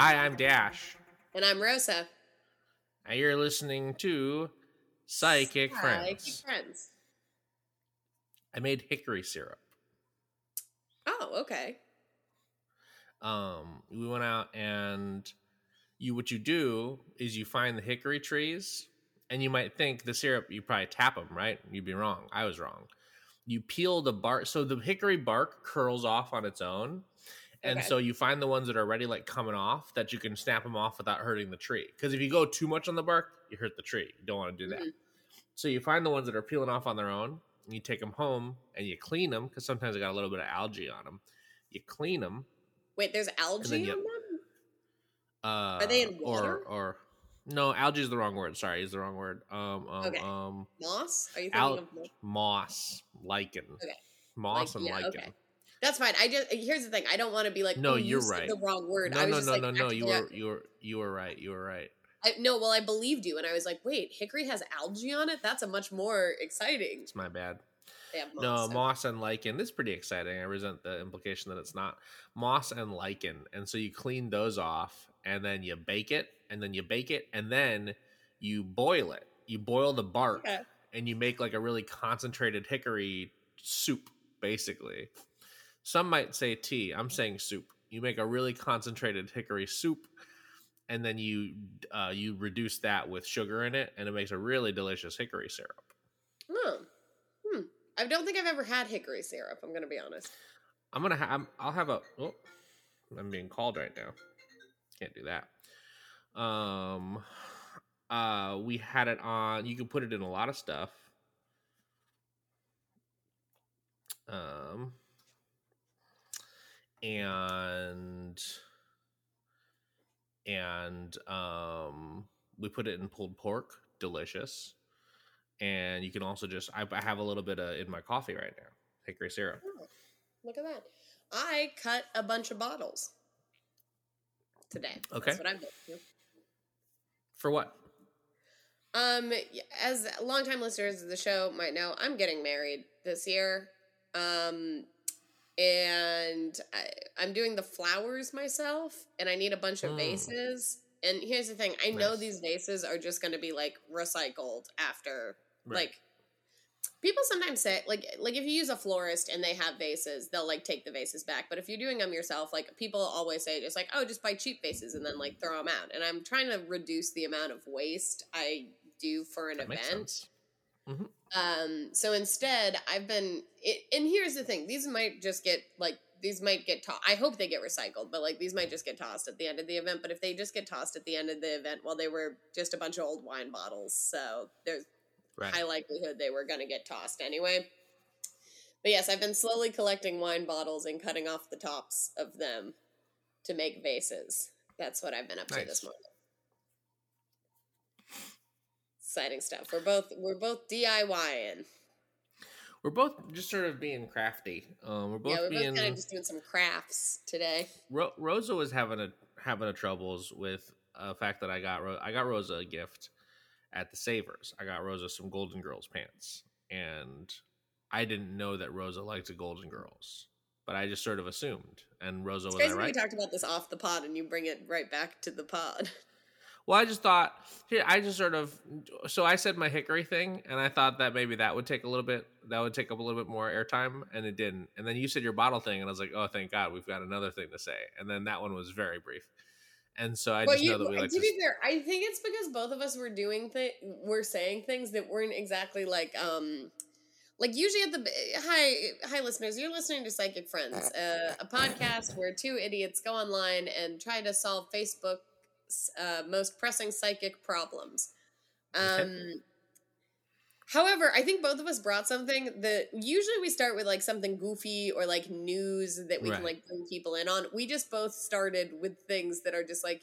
Hi, I'm Dash. And I'm Rosa. And you're listening to Psychic Friends. Psychic Friends. I made hickory syrup. Oh, okay. Um, we went out and you what you do is you find the hickory trees and you might think the syrup you probably tap them, right? You'd be wrong. I was wrong. You peel the bark so the hickory bark curls off on its own and Okay. so you find the ones that are already like coming off that you can snap them off without hurting the tree. Because if you go too much on the bark, you hurt the tree. You don't want to do that. Mhm. So you find the ones that are peeling off on their own, and you take them home and you clean them because sometimes they got a little bit of algae on them. You clean them. Wait, there's algae you- on them? Uh, they in water? Or, or no, algae is the wrong word. Sorry, is the wrong word. Um, um, Okay. um, Moss? Are you thinking Al- of moss? moss, lichen, Okay. moss Like, and yeah, lichen. okay. That's fine. I just here's the thing. I don't want to be like, No, "Oh, you're right. The wrong word. No, I was no, just no, like, no, no. You were, you were, you were right. You were right. I, no, well, I believed you, and I was like, wait, hickory has algae on it. That's a much more exciting. It's my bad. Have No, moss. moss and lichen. This is pretty exciting. I resent the implication that it's not moss and lichen. And so you clean those off, and then you bake it, and then you bake it, and then you boil it. You boil the bark, Okay. and you make like a really concentrated hickory soup, basically. Some might say tea. I'm saying soup. You make a really concentrated hickory soup, and then you uh, you reduce that with sugar in it, and it makes a really delicious hickory syrup. Oh. Hmm. I don't think I've ever had hickory syrup. I'm gonna be honest. I'm gonna have. I'll have a. Oh, I'm being called right now. Can't do that. Um, uh, we had it on. You can put it in a lot of stuff. Um, and and um, we put it in pulled pork. Delicious. And you can also just. I, I have a little bit of in my coffee right now. Hickory syrup. Oh, look at that. I cut a bunch of bottles today. Okay. That's what I'm doing. For what? Um, as longtime listeners of the show might know, I'm getting married this year. Um, and I, I'm doing the flowers myself, and I need a bunch of Mm. vases. And here's the thing: I know these vases are just going to be like recycled after, Right. like. People sometimes say like like if you use a florist and they have vases, they'll like take the vases back. But if you're doing them yourself, like people always say just like, "Oh, just buy cheap vases and then like throw them out." And I'm trying to reduce the amount of waste I do for an That event. sense. Um, so instead, I've been. It, and here's the thing: these might just get like these might get. To- I hope they get recycled, but like these might just get tossed at the end of the event. But if they just get tossed at the end of the event, well, they were just a bunch of old wine bottles, so there's Right. high likelihood they were going to get tossed anyway. But yes, I've been slowly collecting wine bottles and cutting off the tops of them to make vases. That's what I've been up to this morning. Exciting stuff. We're both we're both DIYing. We're both just sort of being crafty. Um, we're both yeah, we're being. both kind of just doing some crafts today. Ro- Rosa was having a having a troubles with uh, fact that I got Ro- I got Rosa a gift at the Savers. I got Rosa some Golden Girls pants, and I didn't know that Rosa liked the Golden Girls, but I just sort of assumed. And Rosa It's was I crazy right? we talked about this off the pod and you bring it right back to the pod. Well, I just thought here. I just sort of so I said my hickory thing, and I thought that maybe that would take a little bit that would take up a little bit more airtime, and it didn't. And then you said your bottle thing, and I was like, oh, thank God, we've got another thing to say. And then that one was very brief, and so I But just you, know that we like to to. be fair, I think it's because both of us were doing things, were saying things that weren't exactly like, um, like usually at the hi hi listeners, you're listening to Psychic Friends, uh, a podcast where two idiots go online and try to solve Facebook's uh, most pressing psychic problems. Um, however, I think both of us brought something that usually we start with like something goofy or like news that we can like bring people in on. We just both started with things that are just like,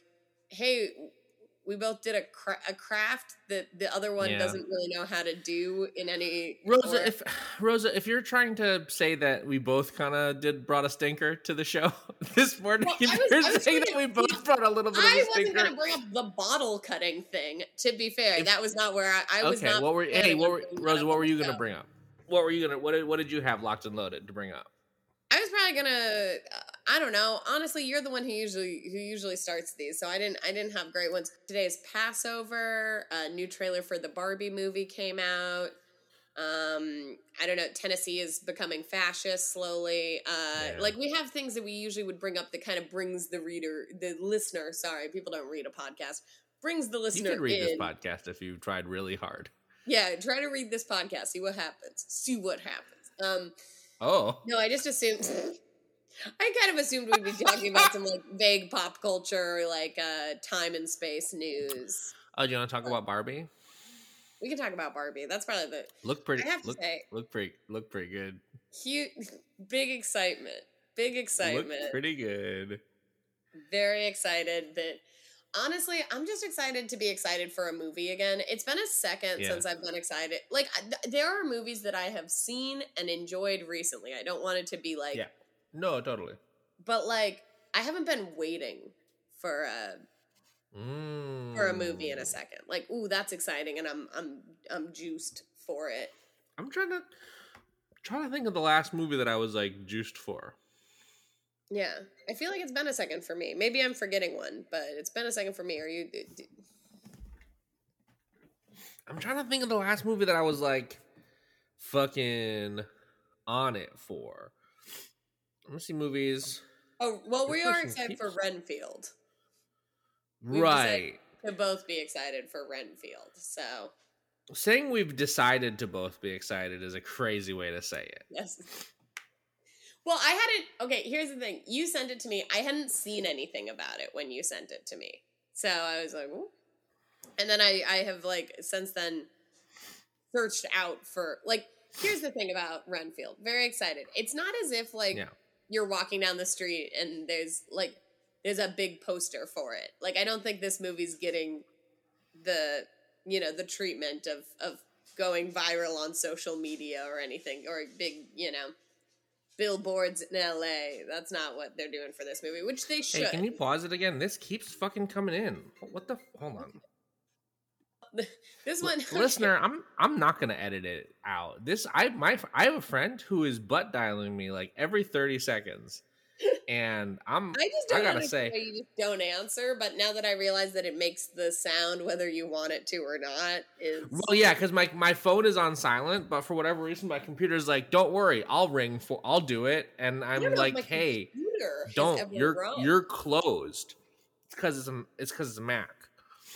hey, we both did a cra- a craft that the other one Yeah. doesn't really know how to do in any Rosa, or- if Rosa, if you're trying to say that we both kind of did brought a stinker to the show this morning, Well, was- you're was saying that to- we both brought a little bit I of a stinker i wasn't going to bring up the bottle cutting thing. To be fair, If- that was not where I, I was. okay, not what were hey, what were Rosa? What were you gonna bring up? What were you gonna what did, what did you have locked and loaded to bring up? I was probably gonna. Uh, I don't know. Honestly, you're the one who usually who usually starts these, so I didn't I didn't have great ones. Today is Passover. A new trailer for the Barbie movie came out. Um, I don't know. Tennessee is becoming fascist slowly. Uh, Yeah. like we have things that we usually would bring up that kind of brings the reader, the listener. Sorry, people don't read a podcast. Brings the listener. You could read in. this podcast if you tried really hard. Yeah, try to read this podcast. See what happens. See what happens. Um, Oh, no, I just assumed. I kind of assumed we'd be talking about some like vague pop culture, like uh, time and space news. oh, do you want to talk about Barbie? We can talk about Barbie. That's probably the Look pretty. I have to look, say- look pretty. Look pretty good. cute, big excitement. Big excitement. Look pretty good. Very excited that. Honestly, I'm just excited to be excited for a movie again. It's been a second Yeah. since I've been excited. Like, th- there are movies that I have seen and enjoyed recently. I don't want it to be like Yeah. No, totally. but like I haven't been waiting for a Mm. for a movie in a second. Like, ooh, that's exciting, and I'm I'm I'm juiced for it. I'm trying to trying to think of the last movie that I was like juiced for. Yeah, I feel like it's been a second for me. Maybe I'm forgetting one, but it's been a second for me. Are you? I'm trying to think of the last movie that I was like fucking on it for. Let me see movies. Oh, well, we are excited for Renfield. We've right. To both be excited for Renfield. So Saying we've decided to both be excited is a crazy way to say it. yes. Well, I hadn't. Okay, here's the thing. You sent it to me. I hadn't seen anything about it when you sent it to me. So I was like, Ooh. and then I I have like since then searched out for like. Here's the thing about Renfield. Very excited. It's not as if like Yeah. You're walking down the street and there's like there's a big poster for it. Like I don't think this movie's getting the you know the treatment of of going viral on social media or anything or big you know billboards in LA. That's not what they're doing for this movie, which they should. Hey, can you pause it again? This keeps fucking coming in. What the? Hold on. this one, listener, I'm I'm not gonna edit it out. This I my I have a friend who is butt dialing me like every 30 seconds, and I'm I just I don't gotta say- you just don't answer. But now that I realize that it makes the sound whether you want it to or not is well, yeah, because my my phone is on silent, but for whatever reason, my computer's like, "Don't worry, I'll ring for, I'll do it," and I I'm don't know if like, "Hey, don't, you're grown. you're closed." It's because it's a it's because it's a Mac.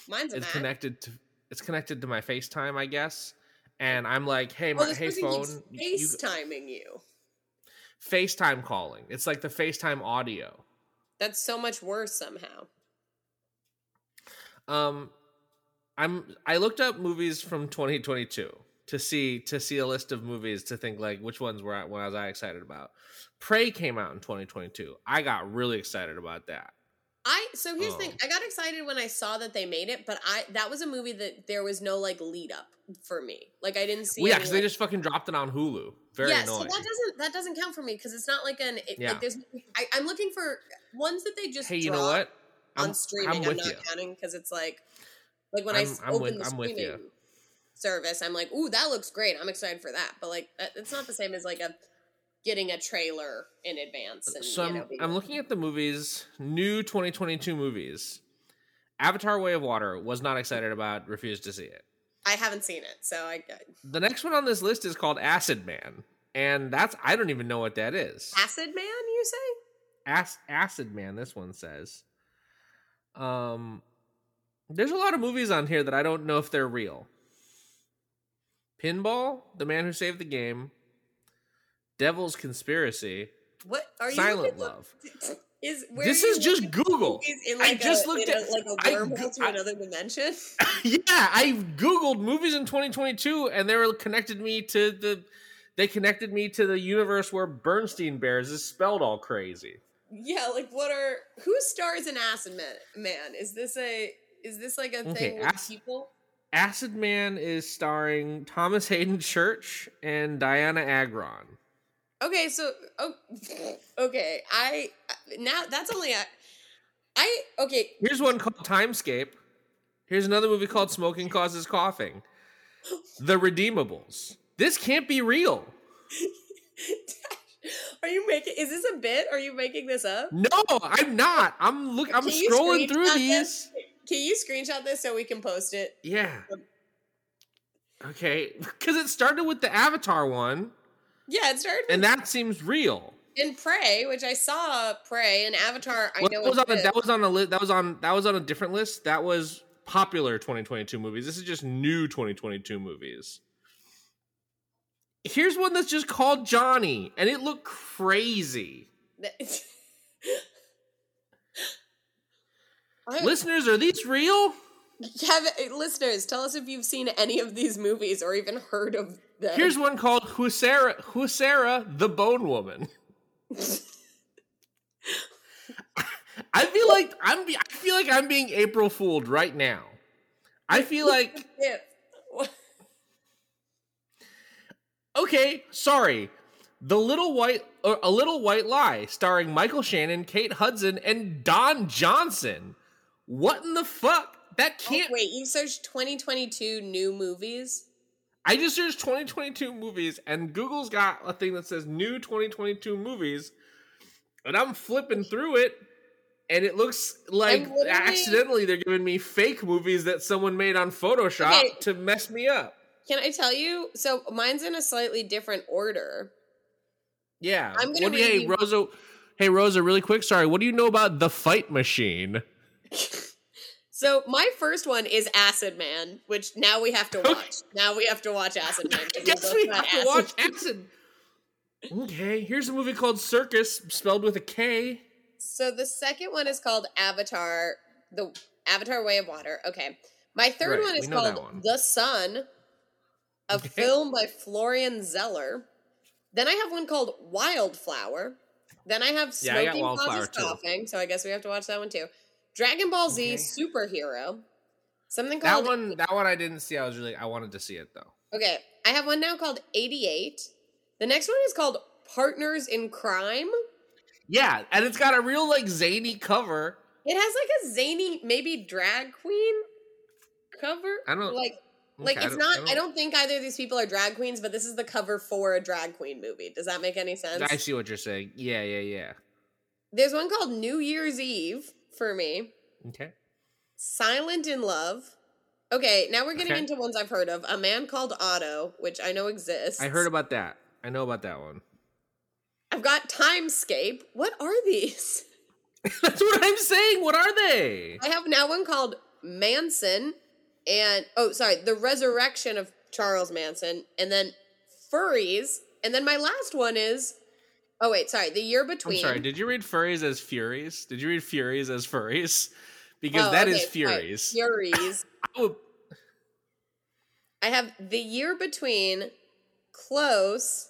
mine's a It's Mac. connected to it's connected to my FaceTime, I guess. And I'm like, "Hey, my hey phone, keeps you, FaceTiming you. FaceTime calling. It's like the FaceTime audio." That's so much worse somehow. Um, I'm I looked up movies from 2022 to see to see a list of movies to think like which ones were I, was I excited about. Prey came out in 2022. I got really excited about that. I so here's the thing. Oh. I got excited when I saw that they made it, but I that was a movie that there was no like lead up for me. Like I didn't see. Well, yeah, because they just fucking dropped it on Hulu. Very yeah, so that doesn't that doesn't count for me because it's not like an it, Yeah. like there's I, I'm looking for ones that they just hey, you know what? on streaming. I'm, with not you. counting because it's like like when I I'm- I'm open with- the I'm with streaming you. service, I'm like, ooh, that looks great. I'm excited for that. But like, uh, it's not the same as like a getting a trailer in advance. And, So you I'm, know, I'm looking at the movies, new 2022 movies. Avatar: Way of Water was not excited about. Refused to see it. I haven't seen it, so I, The next one on this list is called Acid Man, and that's I don't even know what that is. Acid Man, you say? Ac- Acid Man. This one says. Um, there's a lot of movies on here that I don't know if they're real. Pinball, The Man Who Saved the Game, Devil's Conspiracy, What are you? Silent looking- Love. Is where This is just Google. In I just a, looked a- at- like a I- wormhole to I- another dimension. yeah, I googled movies in 2022, and they were connected me to the. They connected me to the universe where Bernstein Bears is spelled all crazy. yeah, like what are who stars in Acid Man? Man, is this a is this like a Okay, thing with people? Acid Man is starring Thomas Haden Church and Dianna Agron. Okay, so oh, okay, I now that's only a I okay. Here's one called Timescape. Here's another movie called Smoking Causes Coughing. The Redeemables. This can't be real. Are you making? Is this a bit? Are you making this up? No, I'm not. I'm look. I'm scrolling through these. this? Can you screenshot this so we can post it? Yeah. Okay, because it started with the Avatar one, Yeah, it started and that seems real. in Prey, which I saw Prey and Avatar. I Well, know that was on a, that was on a li- that was on that was on a different list. That was popular 2022 movies. This is just new 2022 movies. Here's one that's just called Johnny, and it looked crazy. Listeners, are these real? Have listeners tell us if you've seen any of these movies or even heard of Here's one called Huesera, Huesera the Bone Woman. I feel like I'm. Be- I feel like I'm being April fooled right now. I feel like okay, sorry. The little white, or a little white lie, starring Michael Shannon, Kate Hudson, and Don Johnson. What in the fuck? That Oh, can't. wait, you searched 2022 new movies? I just searched 2022 movies, and Google's got a thing that says new 2022 movies, and I'm flipping through it, and it looks like accidentally they're giving me fake movies that someone made on Photoshop Okay. to mess me up. Can I tell you? So mine's in a slightly different order. Yeah. I'm gonna what do you, read hey you- Rosa? Hey Rosa, really quick. Sorry. What do you know about the Fight Machine? So my first one is Acid Man, which now we have to Okay. watch. Now we have to watch Acid Man. I we guess we got have to watch Acid. Okay, here's a movie called Circus, spelled with a K. So the second one is called Avatar, the Avatar Way of Water. Okay. My third Right, one is called one. The Sun, a Okay. film by Florian Zeller. Then I have one called Wildflower. Then I have Yeah, I Smoking Causes. Coughing, so I guess we have to watch that one too. Dragon Ball Z Okay. Superhero. Something called That one, that one I didn't see. I was really, I wanted to see it though. Okay, I have one now called 88. The next one is called Partners in Crime. Yeah, and it's got a real like zany cover. It has like a zany, maybe drag queen cover. I don't- like like Okay, it's not. I don't, think either of these people are drag queens, but this is the cover for a drag queen movie. Does that make any sense? I see what you're saying. Yeah, yeah, yeah. There's one called New Year's Eve for me. Okay. Silent in Love. Okay, now we're getting Okay. into ones I've heard of. A Man Called Otto, which I know exists. I heard about that. I know about that one. I've got Timescape. What are these? That's what I'm saying. What are they? I have now one called Manson, and oh, sorry, the resurrection of Charles Manson, and then Furries, and then my last one is oh wait, sorry, the year between. I'm sorry. Did you read furries as furies? Did you read furies as furries? Because Oh, that is okay, fine, furies. Furies. I would- I have the year between, close,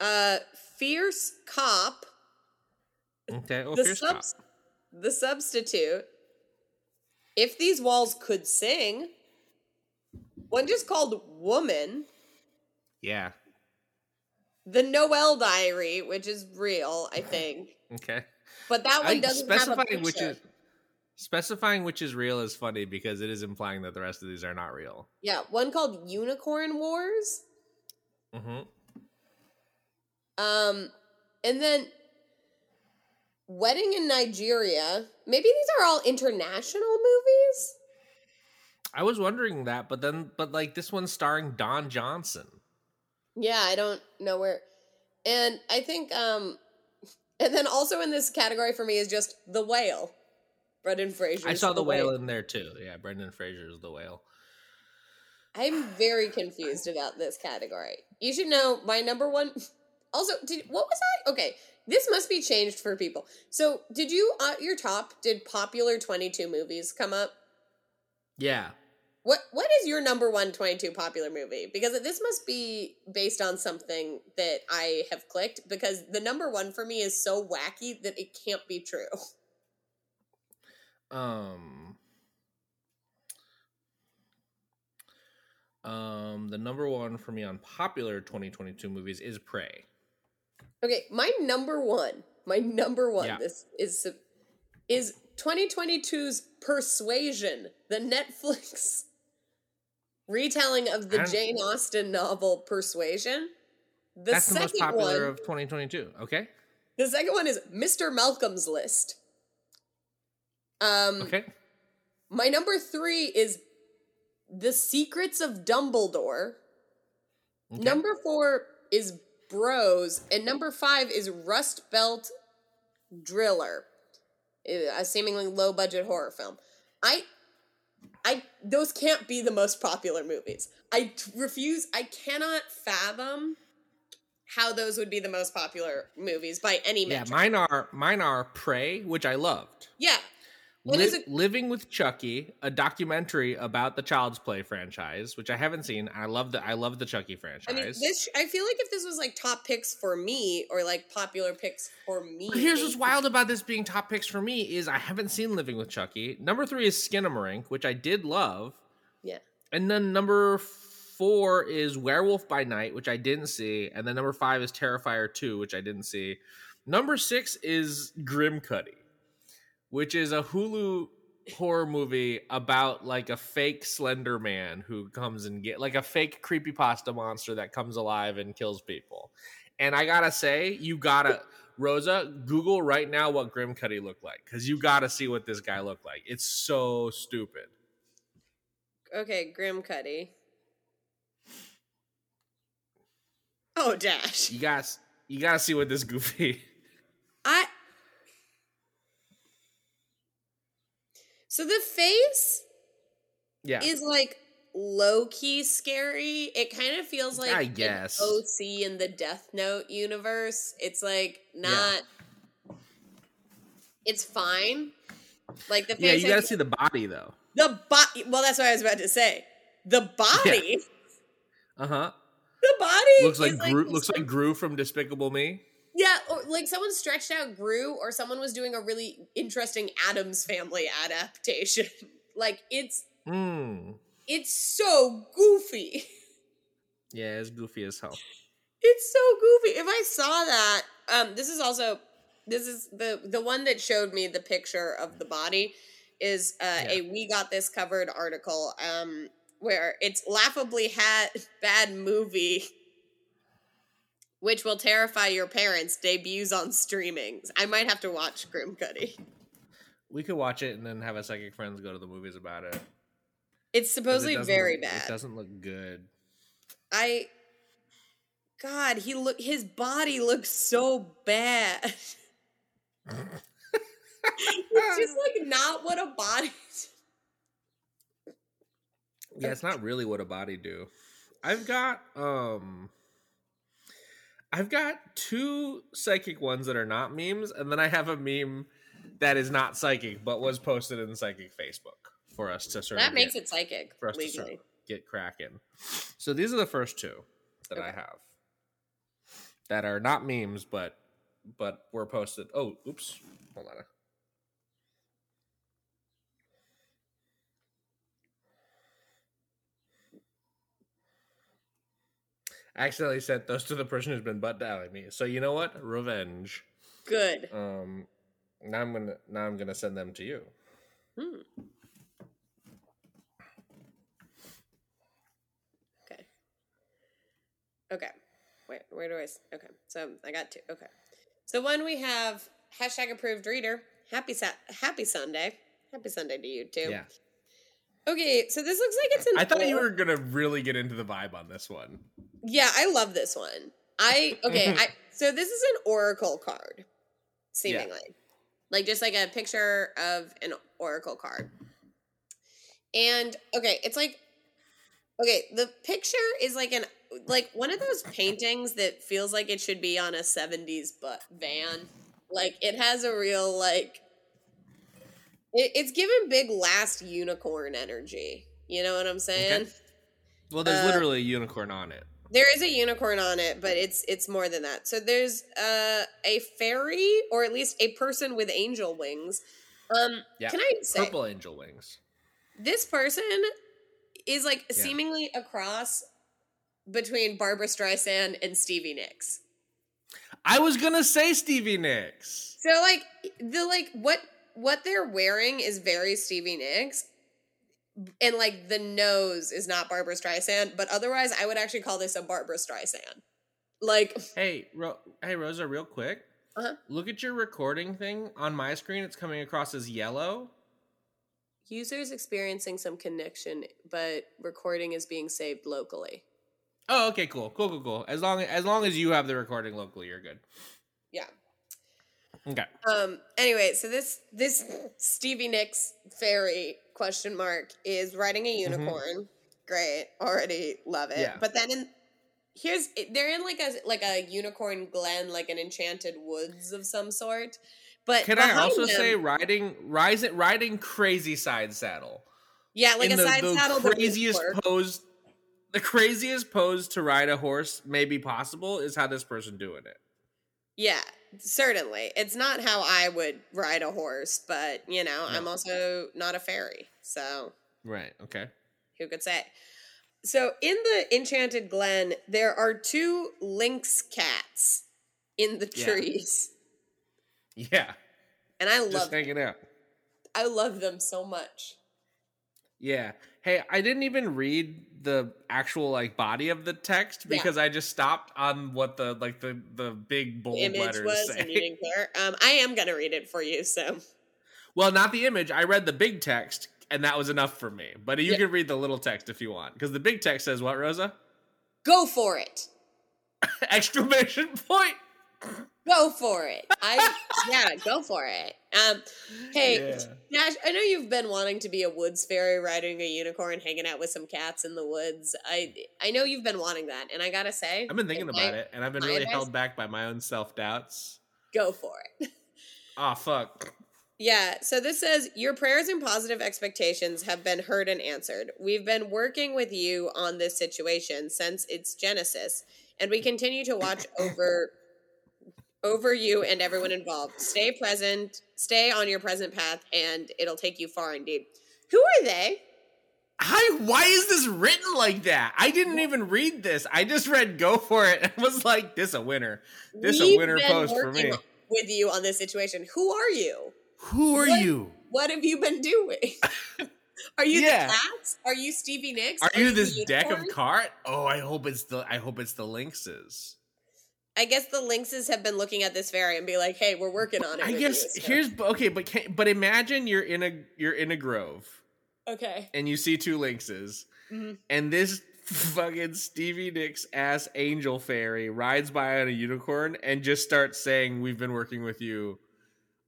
uh, fierce cop, okay. Oh, the fierce subs- cop. the substitute. If these walls could sing, one just called woman. Yeah. The Noel Diary, which is real, I think, Okay. but that one doesn't have a specifying picture. which is specifying which is real is funny because it is implying that the rest of these are not real. yeah, one called Unicorn Wars. Mm-hmm. Um, and then Wedding in Nigeria. Maybe these are all international movies. I was wondering that, but then, but like this one's starring Don Johnson. Yeah, I don't know where. And I think, um, and then also in this category for me is just The Whale. Brendan Fraser. I saw the whale in there too. Yeah, Brendan Fraser's the whale. I'm very confused about this category. You should know my number one. Also, did what was I? Okay, this must be changed for people. So, did you at your top? Did popular 22 movies come up? Yeah. What What is your number one 22 popular movie? Because this must be based on something that I have clicked. Because the number one for me is so wacky that it can't be true. Um. Um, the number one for me on popular 2022 movies is Prey. Okay, my number one, my number one. Yeah. This is is 2022's Persuasion, the Netflix retelling of the Jane Austen novel Persuasion. The That's the second most popular one, of 2022. Okay. the second one is Mr. Malcolm's List. Um, Okay. my number three is The Secrets of Dumbledore. okay. Number four is Bros, and number five is Rust Belt Driller, a seemingly low budget horror film. I, I those can't be the most popular movies. I refuse. I cannot fathom how those would be the most popular movies by any means. Yeah, mine are mine are Prey, which I loved. yeah, Li- it- Living with Chucky, a documentary about the Child's Play franchise, which I haven't seen. I love the I love the Chucky franchise. I mean, this. I feel like if this was like top picks for me or like popular picks for me. Here's what's wild about this being top picks for me is I haven't seen Living with Chucky. Number three is Skinamarink, which I did love, Yeah. and then number four is Werewolf by Night, which I didn't see, and then number five is Terrifier two, which I didn't see. Number six is Grimcutty, which is a Hulu horror movie about like a fake Slender Man who comes and get like a fake creepypasta monster that comes alive and kills people. And I gotta say, you gotta Rosa Google right now what Grimcutty looked like because you gotta see what this guy looked like. It's so stupid. Okay, Grimcutty. Oh, Dash. You guys, you gotta see what this goofy. I. So the face Yeah, is like low key scary. It kind of feels like I an guess. OC in the Death Note universe. It's like not. It's fine. Like the face. yeah. You gotta feel- see the body though. the body. Well, that's what I was about to say. The body. Uh huh. The body Looks like Gru, looks like Gru from Despicable Me. Yeah, or like someone stretched out Gru, or someone was doing a really interesting Addams Family adaptation. like it's Hmm. it's so goofy. Yeah, it's goofy as hell. It's so goofy. If I saw that, um, this is also this is the the one that showed me the picture of the body is uh, Yeah. a we got this covered article um where it's laughably ha- bad movie which will terrify your parents debuts on streaming. I might have to watch Grimcutty. We could watch it and then have a psychic friends go to the movies about it. It's supposedly doesn't very look- It doesn't look good. I God, he look his body looks so bad. it's just like not what a body Yeah, it's not really what a body do. I've got um I've got two psychic ones that are not memes, and then I have a meme that is not psychic but was posted in psychic Facebook for us to sort that of makes get, it psychic for us to sort of get cracking. So these are the first two that I have that are not memes but but were posted. Oh, oops. Hold on. Accidentally sent those to the person who's been butt dialing me. So you know what? Revenge. Good. Um now I'm gonna now I'm gonna send them to you. Hmm. Okay. Okay. Wait, where do I? Okay. So I got two. Okay. So one we have hashtag approved reader. Happy Sat. Happy Sunday. Happy Sunday to you too. Yeah. Okay. So this looks like it's an. I thought you were gonna really get into the vibe on this one. Yeah, I love this one. I okay. I so this is an oracle card, seemingly, like just like a picture of an oracle card. And okay, it's like okay, the picture is like an like one of those paintings that feels like it should be on a 70s but van. Like it has a real like it, it's given big last unicorn energy. You know what I'm saying? Well, there's Uh, literally a unicorn on it. There is a unicorn on it, but it's it's more than that. So there's uh, a fairy, or at least a person with angel wings. Um, Yeah. can I say Purple angel wings. this person is like Yeah. seemingly a cross between Barbra Streisand and Stevie Nicks. I was gonna say Stevie Nicks. So like the like what what they're wearing is very Stevie Nicks. And like the nose is not Barbra Streisand, but otherwise I would actually call this a Barbra Streisand. Like, Hey, Ro- hey, Rosa, real quick. Uh-huh. Look at your recording thing on my screen. It's coming across as yellow. users experiencing some connection, but recording is being saved locally. Oh, okay, cool, cool, cool, cool. As long as long as you have the recording locally, you're good. Yeah. Okay. Um. Anyway, so this this Stevie Nicks fairy question mark is riding a unicorn. Great, already love it. Mm-hmm. Yeah. But then in here's they're in like a like a unicorn glen, like an enchanted woods of some sort. But Can I also them- say riding rising riding crazy side saddle? yeah, like in a the, side the saddle, craziest pose the craziest pose to ride a horse may be possible is how this person doing it. Yeah, certainly. It's not how I would ride a horse, but you know, I'm also not a fairy, so Right. Okay. who could say? So in the Enchanted Glen, there are two lynx cats in the Yeah. trees. Yeah. And I Just love hanging out. I love them so much. Yeah. Hey, I didn't even read the actual like body of the text Yeah. because I just stopped on what the like the the big bold The image letters was say. and you didn't care. Um, I am gonna read it for you, so Well, not the image. I read the big text, and that was enough for me. But you Yeah. can read the little text if you want, because the big text says what, Rosa? go for it. Exclamation point! Go for it. I yeah, go for it. Um, hey, Yeah. Nash, I know you've been wanting to be a woods fairy, riding a unicorn, hanging out with some cats in the woods. I I know you've been wanting that, and I gotta say, I've been thinking about I- it, and I've been really advice- held back by my own self doubts. Go for it. Oh fuck! Yeah, so this says your prayers and positive expectations have been heard and answered. We've been working with you on this situation since its genesis, and we continue to watch over over you and everyone involved. Stay present, stay on your present path, and it'll take you far indeed. Who are they? Hi, why is this written like that? I didn't even read this. I just read "Go for it" and was like, "This a winner. This a We've winner been post for me." With you on this situation. Who are you? Who are What- you? What have you been doing? Are you Yeah. the cats? Are you Stevie Nicks? Are you the this deck of unicorn? card? Oh, I hope it's the. I hope it's the Lynxes. I guess the lynxes have been looking at this fairy and be like, "Hey, we're working on it." I guess you, so- here's okay, but can, but imagine you're in a you're in a grove okay. and you see two lynxes, Mhm. and this fucking Stevie Nicks ass angel fairy rides by on a unicorn and just starts saying, "We've been working with you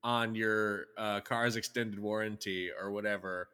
on your uh, car's extended warranty or whatever."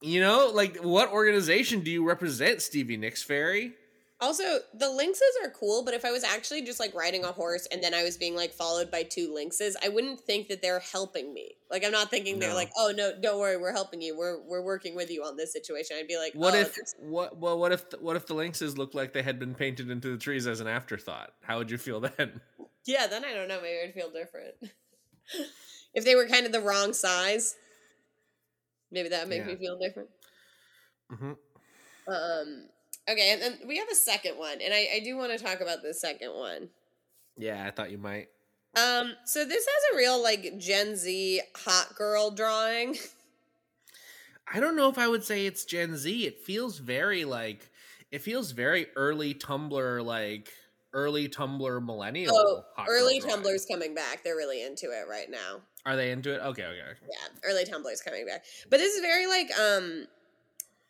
You know, like what organization do you represent, Stevie Nicks Fairy? Also, the lynxes are cool, but if I was actually just like riding a horse and then I was being like followed by two lynxes, I wouldn't think that they're helping me. Like I'm not thinking they're like, "Oh no, don't worry, we're helping you. We're we're working with you on this situation." I'd be like, What "Oh, if this- what well what if what if the lynxes looked like they had been painted into the trees as an afterthought? How would you feel then? Yeah, then I don't know. Maybe I'd feel different. if they were kind of the wrong size, maybe that would make Yeah. me feel different. hmm Um. Okay, and then we have a second one, and I, I do want to talk about the second one. Yeah, I thought you might. Um, so this has a real like Gen Z hot girl drawing. I don't know if I would say it's Gen Z. It feels very like it feels very early Tumblr, like early Tumblr millennial. Oh, hot girl early drawing. Tumblr's coming back. They're really into it right now. Are they into it? Okay, okay. okay. Yeah, early Tumblr's coming back. But this is very like um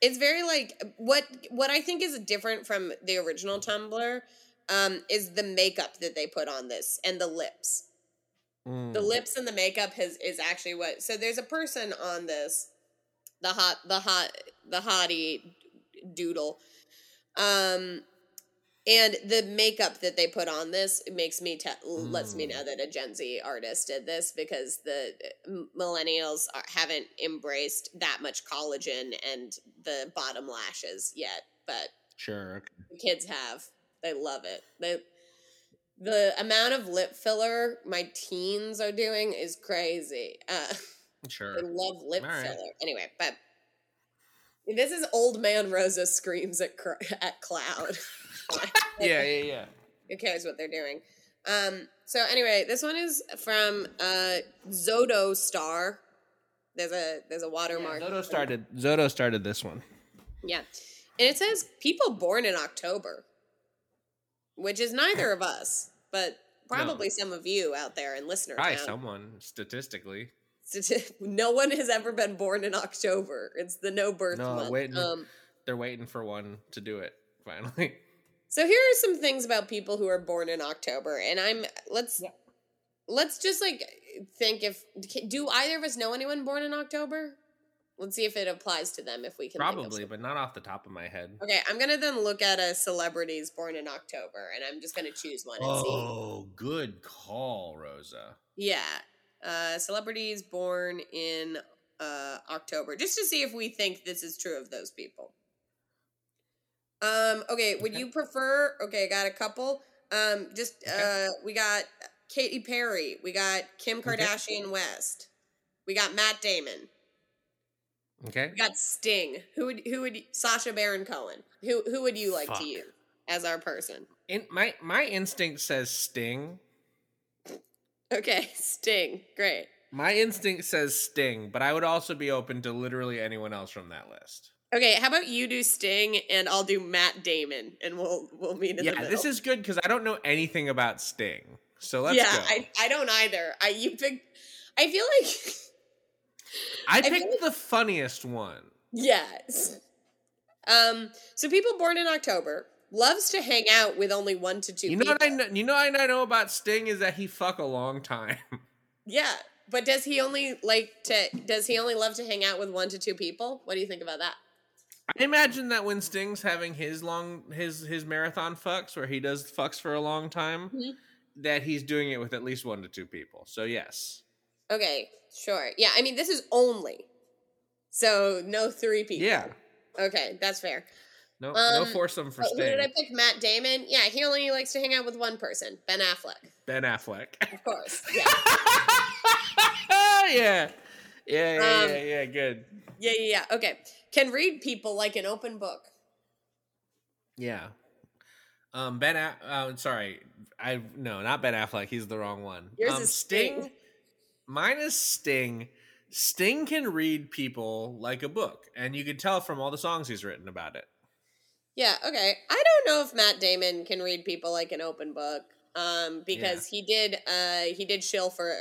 it's very like what what I think is different from the original Tumblr um is the makeup that they put on this and the lips. The Mm. lips and the makeup has is actually what so there's a person on this the hot the hot the hottie doodle um and the makeup that they put on this makes me te- lets me Mm. know that a Gen Z artist did this because the millennials are, haven't embraced that much collagen and the bottom lashes yet, but Sure. the kids have. They love it. They the amount of lip filler my teens are doing is crazy. Uh, Sure. they love lip right. filler. Anyway, but this is old man Rosa screams at cr- at cloud. Yeah, yeah, yeah. Who cares what they're doing? Um. So anyway, this one is from uh Zodo Star. There's a there's a watermark. Zodo started. Zodo started this one. Yeah, and it says people born in October. which is neither of us, but probably some of you out there in listener Probably town. someone statistically. no one has ever been born in October. It's the no birth No, month. waiting. Um, They're waiting for one to do it finally. So here are some things about people who are born in October, and I'm let's Yeah. let's just like think if do either of us know anyone born in October? Let's see if it applies to them. If we can Probably, but not off the top of my head. Okay, I'm gonna then look at a celebrities born in October, and I'm just gonna choose one and see. Oh, good call, Rosa. Yeah, uh, celebrities born in uh, October, just to see if we think this is true of those people. Um. Okay. Would Okay. you prefer? Okay, I got a couple. Um. Just Okay. uh, we got Katy Perry. We got Kim Okay. Kardashian West. We got Matt Damon. Okay. We got Sting. Who would who would Sacha Baron Cohen? Who who would you like Fuck. to use as our person? In my my instinct says Sting. Okay, Sting. Great. My instinct says Sting, but I would also be open to literally anyone else from that list. Okay, how about you do Sting and I'll do Matt Damon and we'll we'll meet in the yeah, middle. this is good because I don't know anything about Sting. So let's yeah, go. I I don't either. I you picked. I feel like I picked like- the funniest one. yes. Um. So people born in October loves to hang out with only one to two. You know people. what I know? You know what I know about Sting is that he fuck a long time. Yeah, but does he only like to? Does he only love to hang out with one to two people? What do you think about that? I imagine that when Sting's having his long his his marathon fucks where he does fucks for a long time, Mhm. that he's doing it with at least one to two people. So yes. Okay, sure. Yeah, I mean this is only. So no three people. Yeah. Okay, that's fair. No no Um, foursome for But who Sting. did I pick? Matt Damon. Yeah, he only likes to hang out with one person, Ben Affleck. Ben Affleck. Of course. Yeah. yeah. Yeah, yeah, Um, yeah, yeah, good. yeah, yeah, yeah. Okay. Can read people like an open book. Yeah. Um Ben A- uh, sorry. I no, not Ben Affleck, he's the wrong one. Yours um, is Sting. Mine is Sting. Sting can read people like a book, and you can tell from all the songs he's written about it. Yeah, okay. I don't know if Matt Damon can read people like an open book. Um, because he did uh he did shill for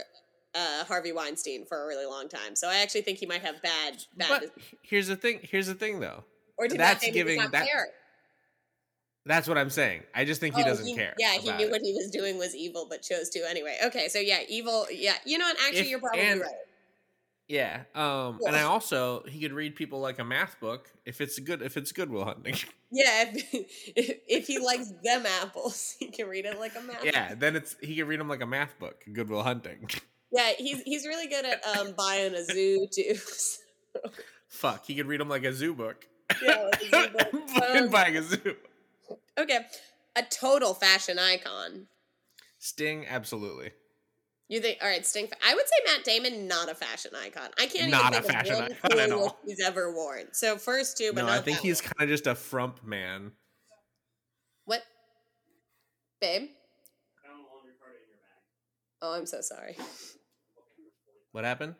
uh Harvey Weinstein for a really long time. So I actually think he might have bad bad But here's the thing. Here's the thing, though. or did that's Damon giving- not that- care? That's what I'm saying. I just think he Oh, doesn't care. Yeah, he knew it. what he was doing was evil, but chose to anyway. Okay, so yeah, evil. Yeah, you know what? Actually, If- you're probably and- right. Yeah. Um. And I also he could read people like a math book if it's good. If it's Good Will Hunting. Yeah, if, if, if he likes them apples, he can read it like a map. yeah. Then it's he can read them like a math book. Good Will Hunting. yeah. He's he's really good at um buying a zoo too. Fuck. He could read them like a zoo book. yeah, like a zoo book. Fucking Um, buying a zoo. Okay, a total fashion icon. Sting, absolutely. You think? All right, Sting. I would say Matt Damon, not a fashion icon. I can't Not a even think fashion of one icon at cool all. he's ever worn. So first two, but No, not I think that he's kind of just a frump man. what, babe? Oh, I'm so sorry. What happened?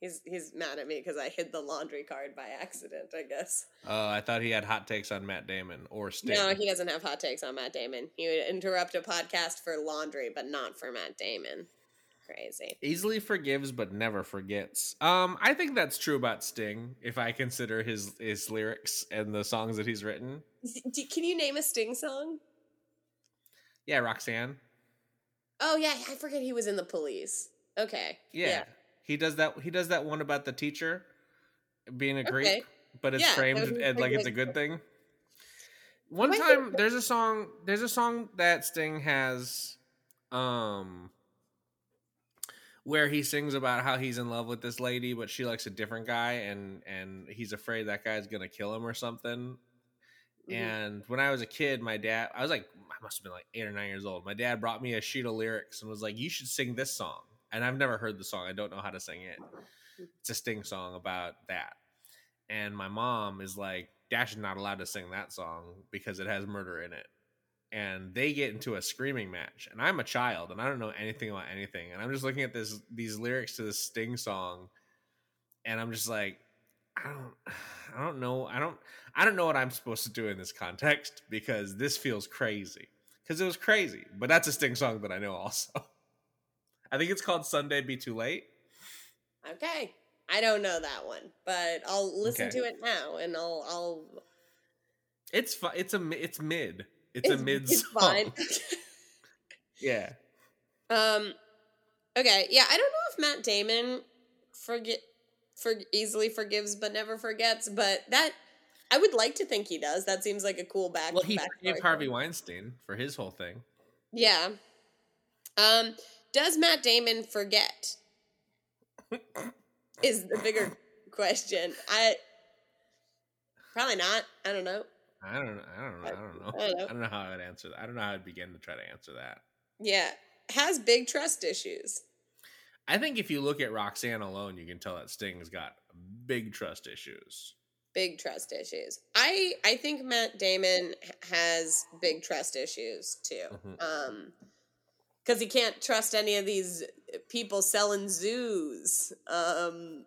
He's he's mad at me because I hid the laundry card by accident. I guess. Oh, I thought he had hot takes on Matt Damon or Sting. No, he doesn't have hot takes on Matt Damon. He would interrupt a podcast for laundry, but not for Matt Damon. Crazy. Easily forgives but never forgets. Um, I think that's true about Sting. If I consider his his lyrics and the songs that he's written, D- Can you name a Sting song? yeah, Roxanne. Oh yeah, I forget he was in the police. Okay. Yeah. he does that. He does that one about the teacher being a Okay. but it's Yeah, framed and like pretty it's a good. thing. One Why time, did- there's a song. There's a song that Sting has, um, where he sings about how he's in love with this lady, but she likes a different guy, and and he's afraid that guy's gonna kill him or something. Mhm. And when I was a kid, my dad, I was like, I must have been like eight or nine years old. My dad brought me a sheet of lyrics and was like, You should sing this song. And I've never heard the song. I don't know how to sing it. It's a Sting song about that. And my mom is like, Dash is not allowed to sing that song because it has murder in it. And they get into a screaming match. And I'm a child and I don't know anything about anything. And I'm just looking at this these lyrics to this Sting song. And I'm just like, I don't I don't know. I don't I don't know what I'm supposed to do in this context because this feels crazy. because it was crazy. But that's a Sting song that I know also. I think it's called Sunday Be Too Late. Okay. I don't know that one, but I'll listen Okay. to it now and I'll I'll It's fu- It's a it's mid. It's, a mid It's song. fine. Yeah. um okay, yeah, I don't know if Matt Damon forget for easily forgives but never forgets, but that I would like to think he does. That seems like a cool back. Well, he forgave Harvey. Weinstein for his whole thing. Yeah. Um, does Matt Damon forget? is the bigger question. I probably not. I don't know. I don't. know. I don't know. I don't know. I don't know. I don't know how I would answer that. I don't know how I'd begin to try to answer that. Yeah, has big trust issues. I think if you look at Roxanne alone, you can tell that Sting's got big trust issues. Big trust issues. I I think Matt Damon has big trust issues too. Mhm. Um, because he can't trust any of these people selling zoos. Um,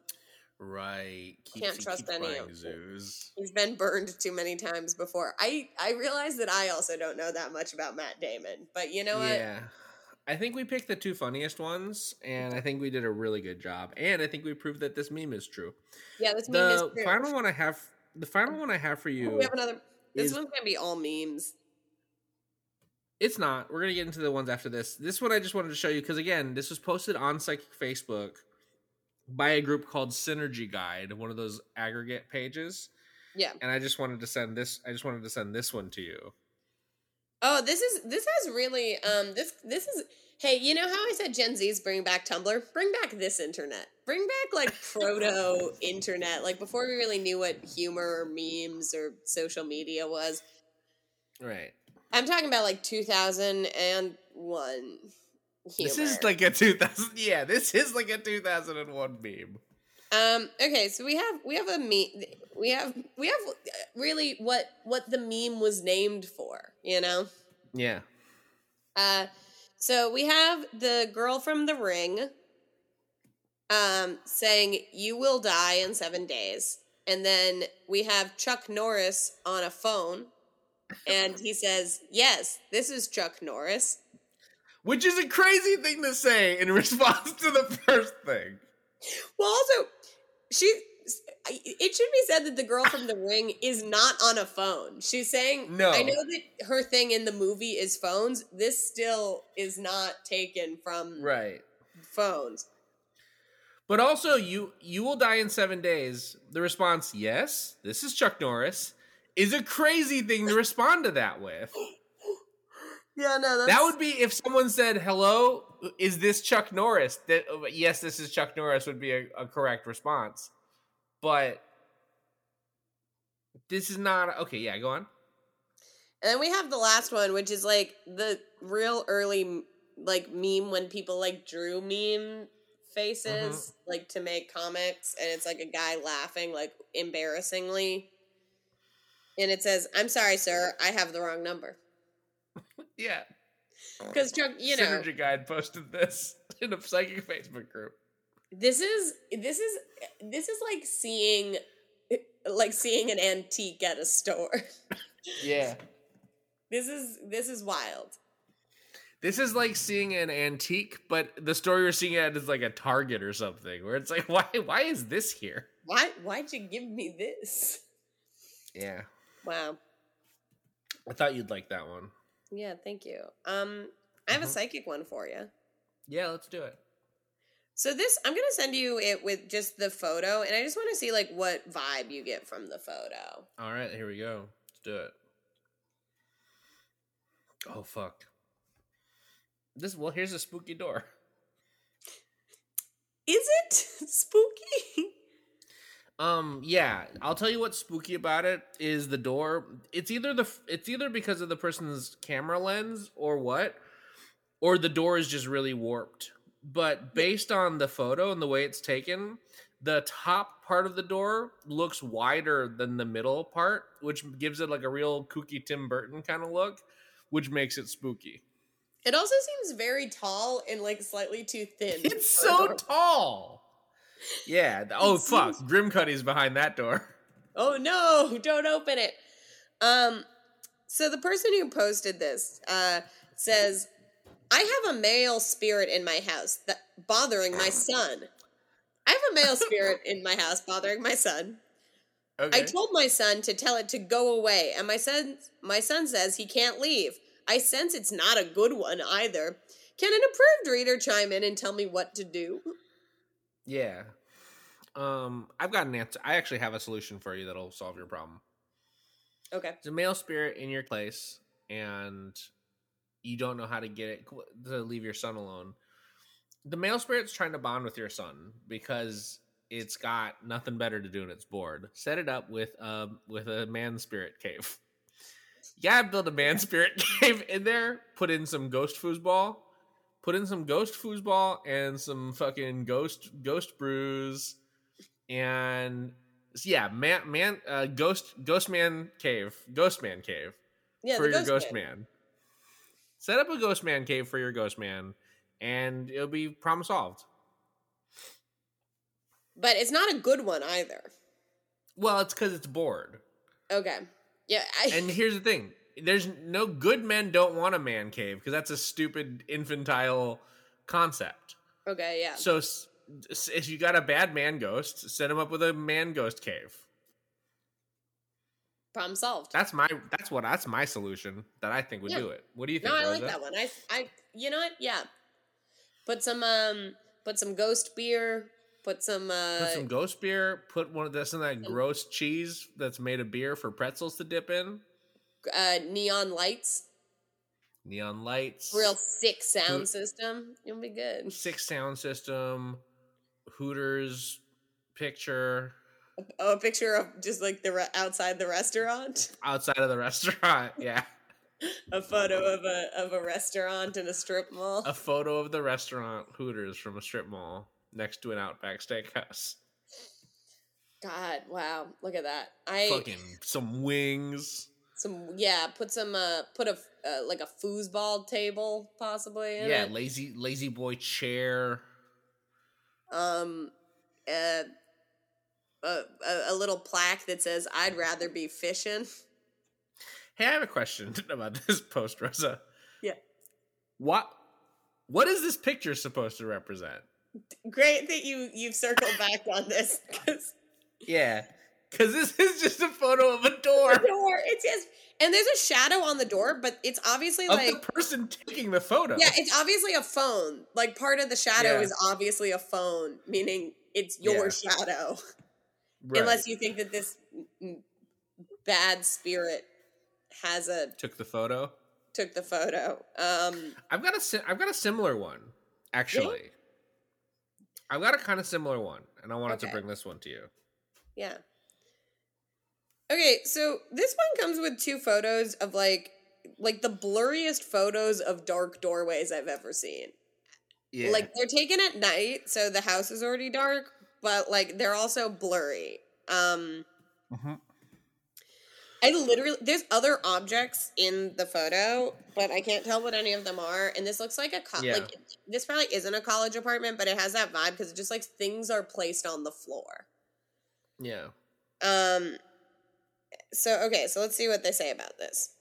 Right. Keeps, Can't trust any of zoos. He's been burned too many times before. I I realize that I also don't know that much about Matt Damon, but you know what? yeah. I think we picked the two funniest ones, and I think we did a really good job. And I think we proved that this meme is true. Yeah, this meme is The true. final one I have, the final one I have for you, we have another. This is- one's gonna be all memes. It's not. We're gonna get into the ones after this. This one I just wanted to show you because again, this was posted on Psychic Facebook by a group called Synergy Guide, one of those aggregate pages. Yeah. And I just wanted to send this. I just wanted to send this one to you. Oh, this is this has really um this this is hey, you know how I said Gen Z's bring back Tumblr? Bring back this internet. Bring back like proto internet, like before we really knew what humor or memes or social media was. Right. I'm talking about like 2001 humor. This is like a 2000. Yeah, this is like a 2001 meme. Um. Okay. So we have we have a meme. We have we have really what what the meme was named for. You know. Yeah. Uh. So we have the girl from The Ring. Um, saying you will die in seven days, and then we have Chuck Norris on a phone, and he says, "Yes, this is Chuck Norris." Which is a crazy thing to say in response to the first thing. Well, also, she. It should be said that the girl from The Ring is not on a phone. She's saying, No. I know that her thing in the movie is phones. This still is not taken from Right. phones. But also, you you will die in seven days. The response, yes, this is Chuck Norris, is a crazy thing to respond to that with. Yeah, no, that's That would be if someone said, "Hello, is this Chuck Norris?" That uh, yes, this is Chuck Norris would be a, a correct response. But this is not okay. Yeah, go on. And then we have the last one, which is like the real early like meme when people like drew meme faces like to make comics, and it's like a guy laughing like embarrassingly, and it says, "I'm sorry, sir, I have the wrong number." Yeah, Because Chuck, you know, Synergy Guide posted this in a psychic Facebook group. this is this is this is like seeing like seeing an antique at a store. Yeah, this is this is wild. this is like seeing an antique, but the store you're seeing it at is like a Target or something, where it's like, why why is this here? Why why'd you give me this? Yeah, Wow. I thought you'd like that one. Yeah, thank you. Um, I have a Mhm. psychic one for you. Yeah, let's do it. So this, I'm gonna send you it with just the photo, and I just want to see like what vibe you get from the photo. All right, here we go. Let's do it. Oh fuck. This well, here's a spooky door. Is it spooky? Um, yeah, I'll tell you what's spooky about it is the door. It's either the it's either because of the person's camera lens or what, or the door is just really warped. But based on the photo and the way it's taken, the top part of the door looks wider than the middle part, which gives it like a real kooky Tim Burton kind of look, which makes it spooky. It also seems very tall and like slightly too thin. It's so tall. Yeah. Oh It fuck! seems- Grimcutty's behind that door. Oh no! Don't open it. Um, so the person who posted this uh, says, "I have a male spirit in my house that bothering my son. I have a male spirit in my house bothering my son. Okay. I told my son to tell it to go away, and my son my son says he can't leave. I sense it's not a good one either. Can an approved reader chime in and tell me what to do? Yeah. Um, I've got an answer. I actually have a solution for you that'll solve your problem. Okay. It's a male spirit in your place, and you don't know how to get it to leave your son alone. The male spirit's trying to bond with your son because it's got nothing better to do and it's bored. Set it up with um with a man spirit cave. Yeah, build a man spirit cave in there. Put in some ghost foosball. Put in some ghost foosball and some fucking ghost ghost brews, and yeah, man, man, uh, ghost ghost man cave, ghost man cave Yeah, for your ghost, ghost man. man. Set up a ghost man cave for your ghost man, and it'll be problem solved. But it's not a good one either. Well, it's because it's bored. Okay. Yeah. I, And here's the thing: there's no good men don't want a man cave because that's a stupid infantile concept. okay. Yeah. So if you got a bad man ghost, set him up with a man ghost cave. Problem solved. That's my that's what that's my solution that I think would Yeah. do it. What do you think? No, I like that one. I, I, you know what? Yeah. Put some, um, put some ghost beer. Put some, uh, Put some ghost beer. Put one of this in that gross cheese that's made of beer for pretzels to dip in. Uh, neon lights. Neon lights. Real sick sound Who- system. You'll be good. six sound system. Hooters picture Oh, a picture of just like the re- outside the restaurant. outside of the restaurant. Yeah, A photo of a of a restaurant in a strip mall. a photo of the restaurant Hooters from a strip mall next to an Outback Steakhouse. God, wow, look at that. I Fucking some wings. Some yeah. Put some uh put a uh, like a foosball table possibly. In Yeah, it. lazy lazy boy chair. um uh, a, a, a little plaque that says i'd rather be fishing Hey, I have a question about this post, Rosa. Yeah. What what is this picture supposed to represent? great that you you've circled back on this 'cause Yeah. Cause this is just a photo of a door of door it's just and there's a shadow on the door but it's obviously like the person taking the photo. yeah it's obviously a phone like part of the shadow Yeah. is obviously a phone meaning it's your Yeah. shadow Right. unless you think that this bad spirit has a took the photo. took the photo um I've got a I've got a similar one actually. I've got a kind of similar one, and I wanted to bring this one to you. Yeah. Okay, so this one comes with two photos of like like the blurriest photos of dark doorways I've ever seen. Yeah. Like they're taken at night, so the house is already dark, but like they're also blurry. Um Mhm. I literally there's other objects in the photo, but I can't tell what any of them are. And this looks like a co- Yeah. like this probably isn't a college apartment, but it has that vibe because it just like things are placed on the floor. yeah. Um so okay, so let's see what they say about this.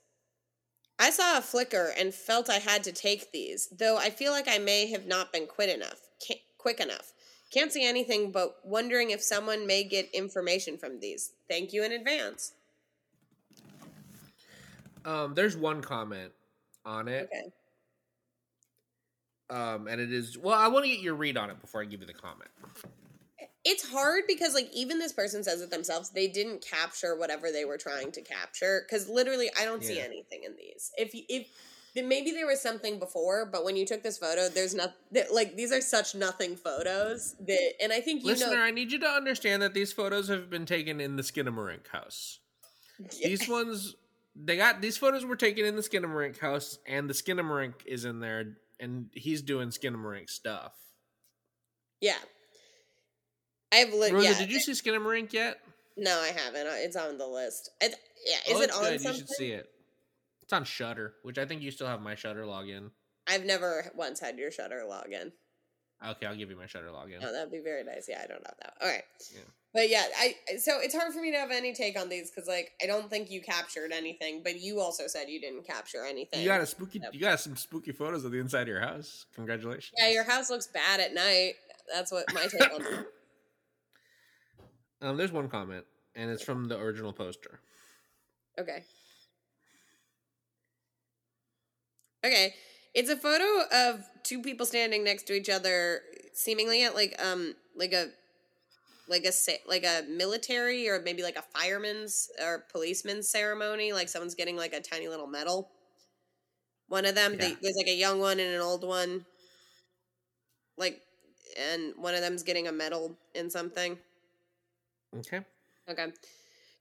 I saw a flicker and felt I had to take these, though I feel like I may have not been quick enough. Quick enough. Can't see anything, but wondering if someone may get information from these. Thank you in advance. Um, there's one comment on it. Okay. Um, and it is well, I want to get your read on it before I give you the comment. It's hard because like even this person says it themselves, they didn't capture whatever they were trying to capture cuz literally I don't see anything in these. If you- if maybe there was something before, but when you took this photo, there's not like these are such nothing photos that and I think you Listener, know I need you to understand that these photos have been taken in the Skinamarink house. These ones, they got these photos were taken in the Skinamarink house, and the Skinamarink is in there, and he's doing Skinamarink stuff. Yeah. I have li- Rosa, yeah. did you see Skinamarink yet? No, I haven't. It's on the list. It, yeah, is oh, it on good. something? You should see it. It's on Shudder, which I think you still have my Shudder login. I've never once had your Shudder login. Okay, I'll give you my Shudder login. Oh, that'd be very nice. Yeah, I don't have that. All right. Yeah. But yeah, I so it's hard for me to have any take on these because like I don't think you captured anything, but you also said you didn't capture anything. You got a spooky. You got some spooky photos of the inside of your house. Congratulations. Yeah, your house looks bad at night. That's what my take on. Um, there's one comment, and it's from the original poster. Okay. Okay. It's a photo of two people standing next to each other, seemingly at like um like a like a like a military or maybe like a fireman's or policeman's ceremony. Like someone's getting like a tiny little medal. One of them, they, there's like a young one and an old one. Like, and one of them's getting a medal in something. Okay. Okay.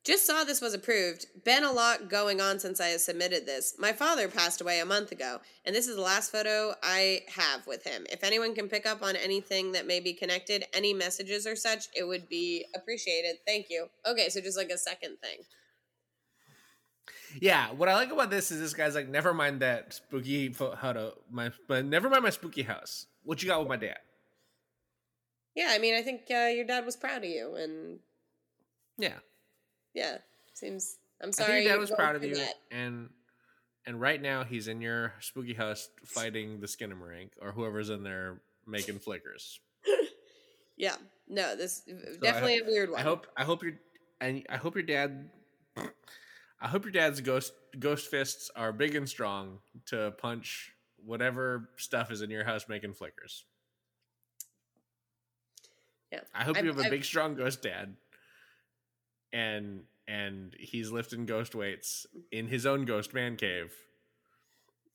Just saw this was approved. Been a lot going on since I submitted this. My father passed away a month ago, and this is the last photo I have with him. If anyone can pick up on anything that may be connected, any messages or such, it would be appreciated. Thank you. Okay, so just like a second thing. Yeah, what I like about this is this guy's like, never mind that spooky photo, my but never mind my spooky house. What you got with my dad? Yeah, I mean, I think uh, your dad was proud of you, and Yeah, yeah, seems. I'm I sorry. think your dad was proud of you, that. and and right now he's in your spooky house fighting the Skinamarink or whoever's in there making flickers. Yeah, no, this I definitely a weird one. I hope I hope your and I hope your dad I hope your dad's ghost ghost fists are big and strong to punch whatever stuff is in your house making flickers. Yeah. I hope I've- you have a I've- big strong ghost dad. And and he's lifting ghost weights in his own ghost man cave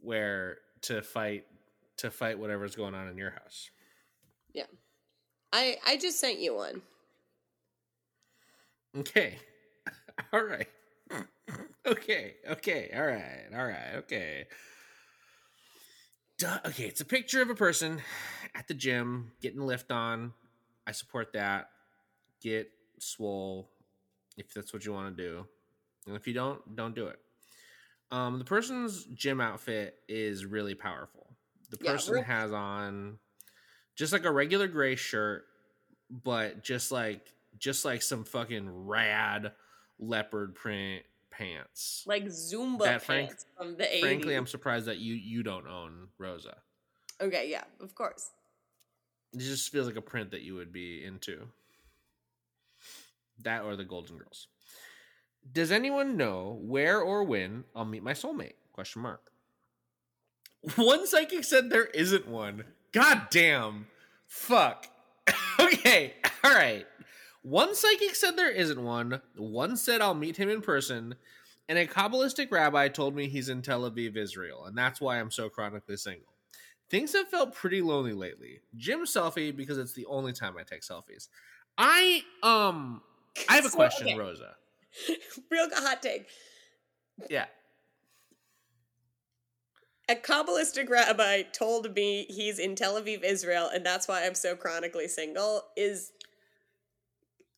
where to fight to fight whatever's going on in your house. Yeah. I I just sent you one. Okay. All right. Okay. Okay. All right. All right. Okay. Duh. Okay. It's a picture of a person at the gym getting lift on. I support that. Get swole if that's what you want to do. And if you don't, don't do it. Um, the person's gym outfit is really powerful. The person real- has on just like a regular gray shirt, but just like just like some fucking rad leopard print pants. Like Zumba That frank- pants from the 80s. Frankly, I'm surprised that you you don't own Rosa. Okay, yeah, of course. It just feels like a print that you would be into. That or the Golden Girls. Does anyone know where or when I'll meet my soulmate? Question mark. One psychic said there isn't one. God damn. Fuck. okay. All right. One psychic said there isn't one. One said I'll meet him in person. And a Kabbalistic rabbi told me he's in Tel Aviv, Israel. And that's why I'm so chronically single. Things have felt pretty lonely lately. Gym selfie because it's the only time I take selfies. I um I have a So, question, okay. Rosa. Real hot take. Yeah. A Kabbalistic rabbi told me he's in Tel Aviv, Israel, and that's why I'm so chronically single. Is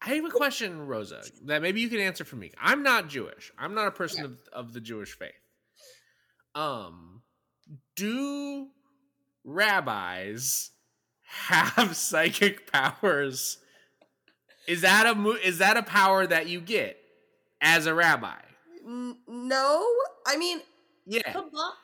I have a question, Rosa, that maybe you can answer for me. I'm not Jewish. I'm not a person of, of the Jewish faith. Um, do rabbis have psychic powers? Is that a mo- is that a power that you get as a rabbi? No? I mean, Yeah, Kabbalah.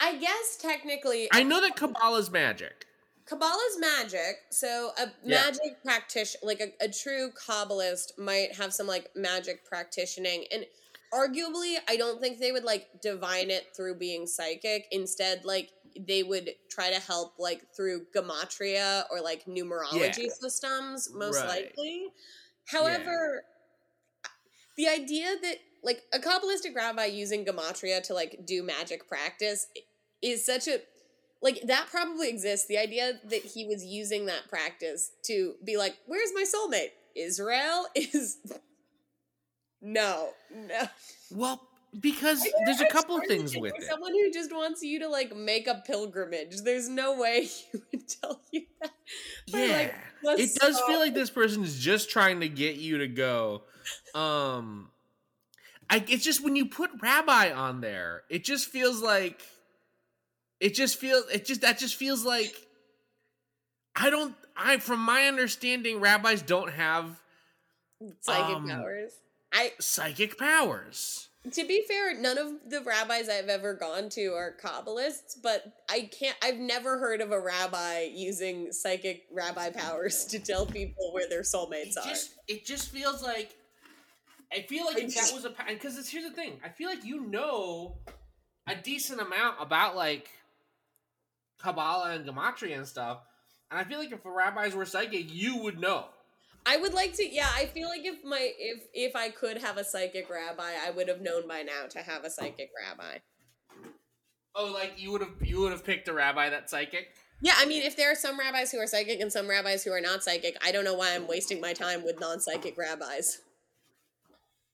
I guess technically, I know that Kabbalah's magic. Kabbalah's magic. So a Yeah. magic practitioner, like a, a true Kabbalist, might have some like magic practictioning, and arguably, I don't think they would like divine it through being psychic. Instead, like they would try to help like through gematria or like numerology Yeah. systems, most Right. likely. However, the idea that like a kabbalistic rabbi using gematria to like do magic practice is such a like that probably exists the idea that he was using that practice to be like where's my soulmate israel is no no Well, because there's a couple sorry, things with it. someone who just wants you to like make a pilgrimage there's no way he would tell you that for, Yeah. like, it does feel like this person is just trying to get you to go. Um I it's just when you put rabbi on there, it just feels like it just feels it just that just feels like I don't. I from my understanding, rabbis don't have Psychic Um, powers. I psychic powers. To be fair, none of the rabbis I've ever gone to are Kabbalists, but I can't I've never heard of a rabbi using psychic rabbi powers to tell people where their soulmates It are. just it just feels like I feel like if that was a because here's the thing. I feel like you know a decent amount about like Kabbalah and gematria and stuff, and I feel like if the rabbis were psychic, you would know. I would like to yeah, I feel like if my if if I could have a psychic rabbi, I would have known by now to have a psychic rabbi. Oh, like you would have you would have picked a rabbi that's psychic. Yeah, I mean, if there are some rabbis who are psychic and some rabbis who are not psychic, I don't know why I'm wasting my time with non-psychic rabbis.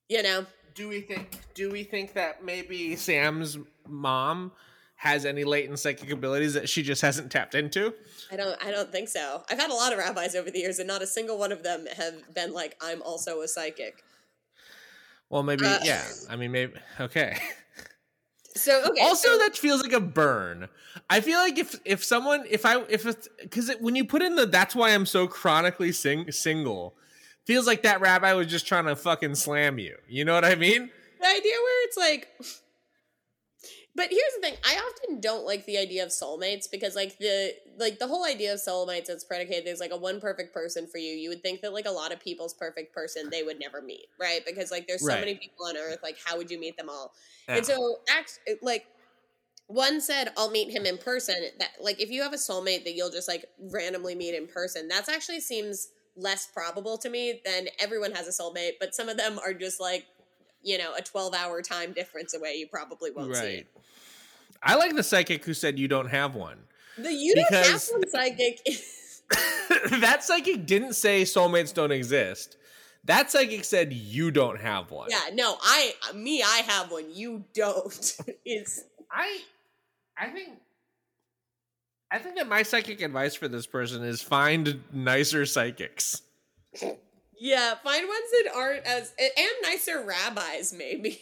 You know, Do we think do we think that maybe Sam's mom has any latent psychic abilities that she just hasn't tapped into? I don't. I don't think so. I've had a lot of rabbis over the years, and not a single one of them have been like, "I'm also a psychic." Well, maybe Uh, yeah. I mean, maybe okay. So okay. also so- that feels like a burn i feel like if if someone if i if it's because when you put in the that's why i'm so chronically sing, single feels like that rabbi was just trying to fucking slam you you know what i mean the idea where it's like but here's the thing i often don't like the idea of soulmates because like the like the whole idea of soulmates it's predicated there's like a one perfect person for you you would think that like a lot of people's perfect person they would never meet right because like there's so Right. many people on earth like how would you meet them all Yeah. and so act like one said i'll meet him in person that like if you have a soulmate that you'll just like randomly meet in person that's actually seems less probable to me than everyone has a soulmate but some of them are just like you know a 12 hour time difference away you probably won't see right. it. i like the psychic who said you don't have one. The you don't have one psychic that psychic didn't say soulmates don't exist. That psychic said you don't have one. Yeah no i me i have one. You don't it's I I think I think that my psychic advice for this person is find nicer psychics. Yeah find ones that aren't as and nicer rabbis maybe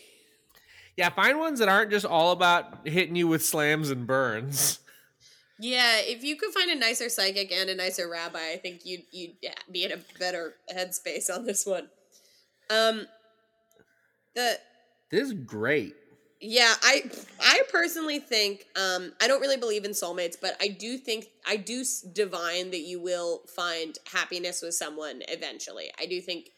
Yeah, find ones that aren't just all about hitting you with slams and burns. Yeah, if you could find a nicer psychic and a nicer rabbi, I think you'd you'd be in a better headspace on this one. Um, the This is great. Yeah, I I personally think um I don't really believe in soulmates, but I do think I do divine that you will find happiness with someone eventually. I do think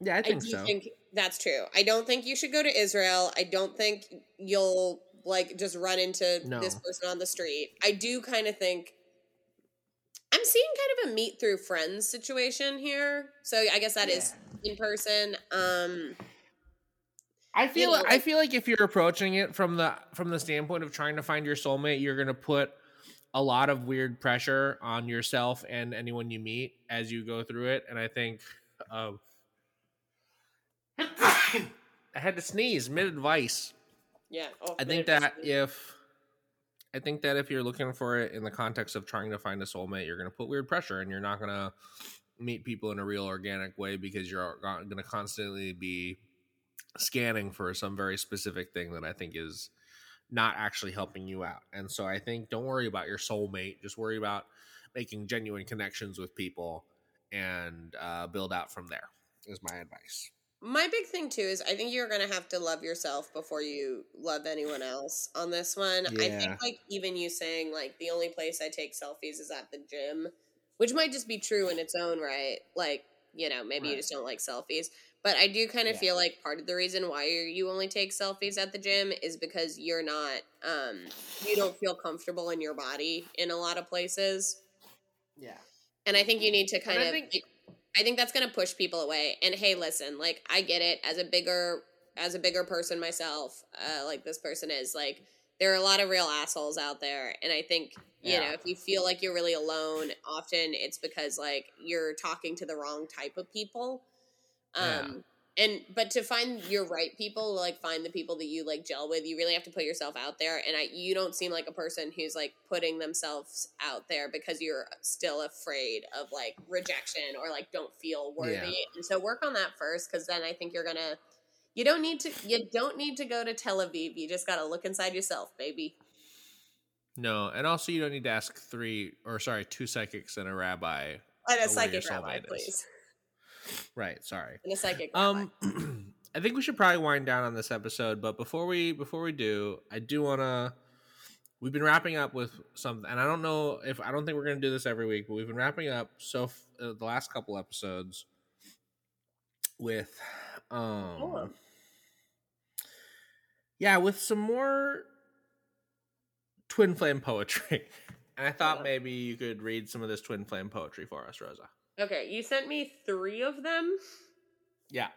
Yeah, I I think do so. think that's true. I don't think you should go to Israel. I don't think you'll like just run into No. this person on the street. I do kind of think I'm seeing kind of a meet through friends situation here. So I guess that is in person. Um I feel I feel like if you're approaching it from the from the standpoint of trying to find your soulmate, you're gonna put a lot of weird pressure on yourself and anyone you meet as you go through it. And I think um I had to sneeze mid advice. yeah. Oh, I think that if I think that if you're looking for it in the context of trying to find a soulmate, you're going to put weird pressure and you're not going to meet people in a real organic way because you're going to constantly be scanning for some very specific thing that I think is not actually helping you out. And so I think don't worry about your soulmate, just worry about making genuine connections with people and uh, build out from there. Is my advice. My big thing too is I think you're gonna have to love yourself before you love anyone else on this one. I think like even you saying like the only place I take selfies is at the gym, which might just be true in its own right. Like, you know, maybe you just don't like selfies. But I do kind of Yeah. feel like part of the reason why you you only take selfies at the gym is because you're not um you don't feel comfortable in your body in a lot of places. Yeah. And I think you need to kind I of. think- like, I think that's going to push people away. And hey, listen, like I get it as a bigger as a bigger person myself, uh, like this person is. Like there are a lot of real assholes out there, and I think you know if you feel like you're really alone, often it's because like you're talking to the wrong type of people. Yeah. Um, and but to find your right people like find the people that you like gel with you really have to put yourself out there and i you don't seem like a person who's like putting themselves out there because you're still afraid of like rejection or like don't feel worthy Yeah. and so work on that first because then i think you're gonna you don't need to you don't need to go to tel aviv you just gotta look inside yourself baby No, and also you don't need to ask three or sorry, two psychics and a rabbi. And a psychic rabbi, please. Right, sorry. And a psychic. Um I think we should probably wind down on this episode, but before we before we do, I do want to we've been wrapping up with something and I don't know if I don't think we're going to do this every week, but we've been wrapping up so f- uh, the last couple episodes with um Cool. yeah, with some more twin flame poetry. And I thought Yeah. maybe you could read some of this twin flame poetry for us, Rosa. Okay, you sent me three of them. Yeah.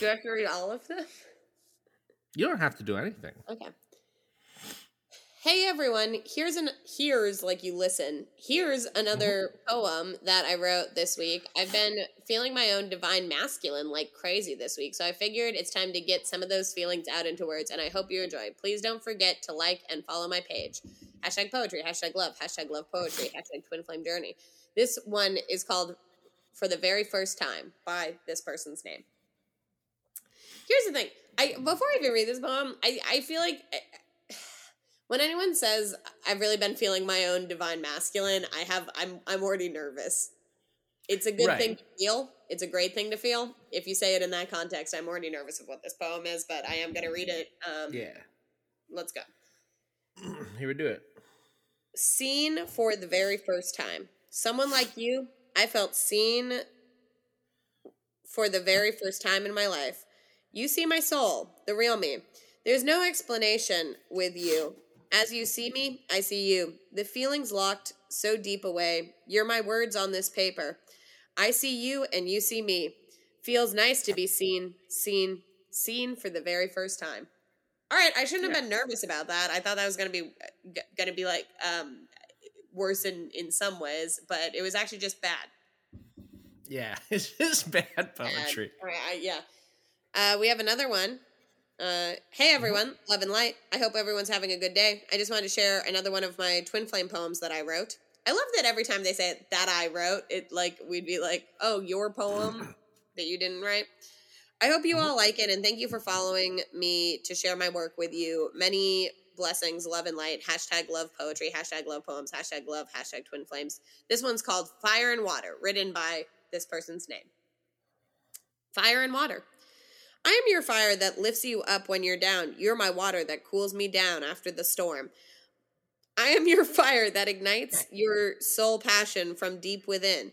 Do I have to read all of them? You don't have to do anything. Okay. Hey everyone, here's an here's like you listen. Here's another poem that I wrote this week. I've been feeling my own divine masculine like crazy this week, so I figured it's time to get some of those feelings out into words, and I hope you enjoy. Please don't forget to like and follow my page. Hashtag poetry, hashtag love, hashtag love poetry, hashtag twin flame journey. This one is called For the Very First Time by this person's name. Here's the thing. I before I even read this poem, I, I feel like eh, when anyone says I've really been feeling my own divine masculine, I have I'm I'm already nervous. It's a good Right. thing to feel. It's a great thing to feel. If you say it in that context, I'm already nervous of what this poem is, but I am going to read it. Um, Yeah. Let's go. Here we do it. Seen for the very first time. Someone like you, I felt seen for the very first time in my life. You see my soul, the real me. There's no explanation with you. As you see me, I see you. The feelings locked so deep away. You're my words on this paper. I see you and you see me. Feels nice to be seen, seen, seen for the very first time. All right, I shouldn't have Yeah. been nervous about that. I thought that was going to be going to be like um worse in in some ways, but it was actually just bad. Yeah, it's just bad Bad. poetry. Right, I, yeah. Uh, we have another one. Uh, hey everyone, love and light. I hope everyone's having a good day. I just wanted to share another one of my twin flame poems that I wrote. I love that every time they say it, that I wrote it, like we'd be like, "Oh, your poem that you didn't write." I hope you all like it, and thank you for following me to share my work with you. Many blessings, love and light. Hashtag love poetry. Hashtag love poems. Hashtag love. Hashtag twin flames. This one's called Fire and Water, written by this person's name. Fire and water. I am your fire that lifts you up when you're down. You're my water that cools me down after the storm. I am your fire that ignites your soul passion from deep within.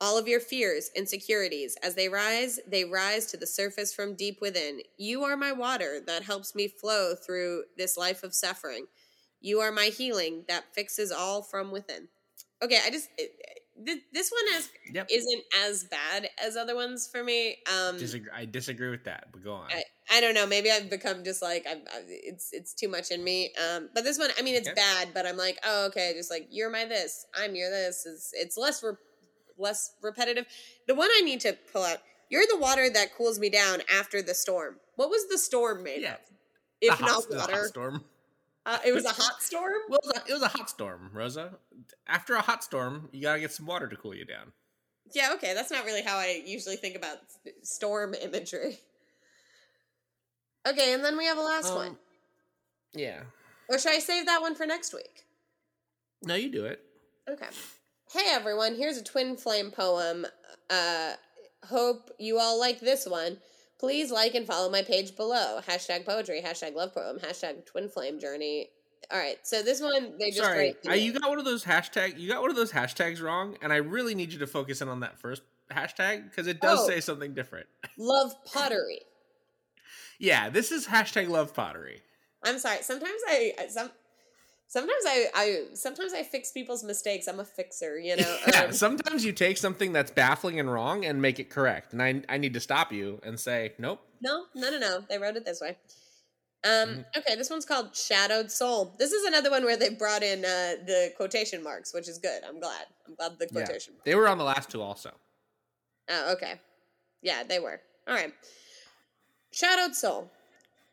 All of your fears, insecurities, as they rise, they rise to the surface from deep within. You are my water that helps me flow through this life of suffering. You are my healing that fixes all from within. Okay, I just this one is Yep. isn't as bad as other ones for me. Um, Disagree, I disagree with that, but go on. I, I don't know. Maybe I've become just like I've, i it's it's too much in me. Um, but this one, I mean, it's Okay. bad, but I'm like, oh, okay, just like you're my this, I'm your this. It's it's less re- less repetitive. The one I need to pull out. You're the water that cools me down after the storm. What was the storm made Yeah. of? If hot- not water, storm. uh, it was a hot storm. Well, it was, a, it was a hot storm, Rosa. After a hot storm, you gotta get some water to cool you down. Yeah, okay, that's not really how I usually think about storm imagery. Okay, and then we have a last one. Um, Yeah. Or should I save that one for next week? No, you do it. Okay. Hey everyone, here's a twin flame poem. Uh, hope you all like this one. Please like and follow my page below. Hashtag poetry, hashtag love poem, hashtag twin flame journey. All right, so this one they just Sorry, uh, you got one of those hashtag. You got one of those hashtags wrong, and I really need you to focus in on that first hashtag because it does Oh. say something different. love pottery. Yeah, this is hashtag love pottery. I'm sorry. Sometimes I I- some sometimes I I sometimes I fix people's mistakes. I'm a fixer, you know. Yeah, Um, sometimes you take something that's baffling and wrong and make it correct, and I I need to stop you and say nope. No, no, no, no. They wrote it this way. Um, okay, this one's called Shadowed Soul. This is another one where they brought in uh, the quotation marks, which is good. I'm glad. I'm glad the quotation. Yeah. They were on the last two also. Oh, okay. Yeah, they were. All right. Shadowed Soul.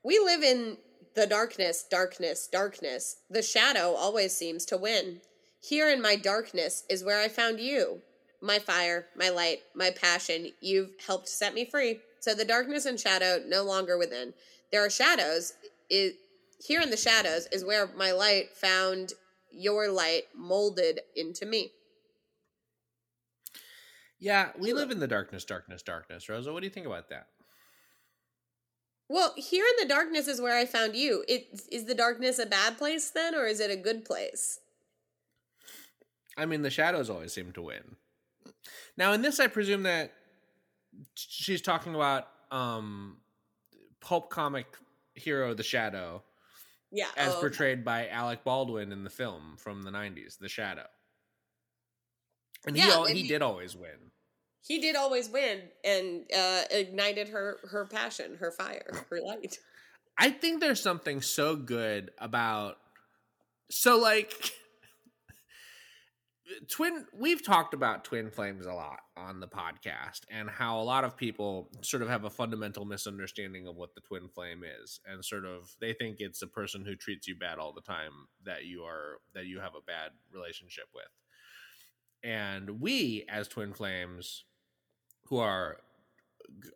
We live in the darkness, darkness, darkness. The shadow always seems to win. Here in my darkness is where I found you. My fire, my light, my passion. You've helped set me free. So the darkness and shadow no longer within. There are shadows. It, here in the shadows is where my light found your light molded into me. Yeah, we live in the darkness, darkness, darkness. Rosa, what do you think about that? Well, here in the darkness is where I found you. It is the darkness a bad place then, or is it a good place? I mean, the shadows always seem to win. Now, in this, I presume that she's talking about um pulp comic hero the shadow Yeah. as oh, portrayed by alec baldwin in the film from the 90s the shadow and Yeah, and he he- did always win He did always win and uh, ignited her her passion, her fire, her light. i think there's something so good about so like twin we've talked about twin flames a lot on the podcast and how a lot of people sort of have a fundamental misunderstanding of what the twin flame is and sort of they think it's a person who treats you bad all the time that you are that you have a bad relationship with and we as twin flames who are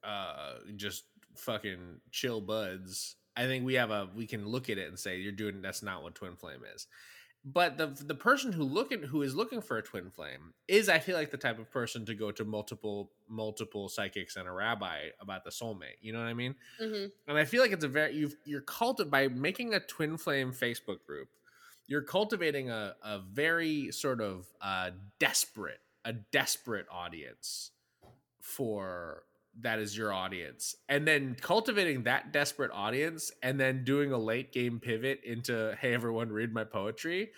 uh just fucking chill buds i think we have a we can look at it and say you're doing that's not what twin flame is but the the person who looking who is looking for a twin flame is I feel like the type of person to go to multiple multiple psychics and a rabbi about the soulmate. You know what I mean? hmm And I feel like it's a very you've you're culti by making a twin flame Facebook group. You're cultivating a a very sort of uh, desperate a desperate audience for that is your audience. And then cultivating that desperate audience and then doing a late game pivot into hey everyone read my poetry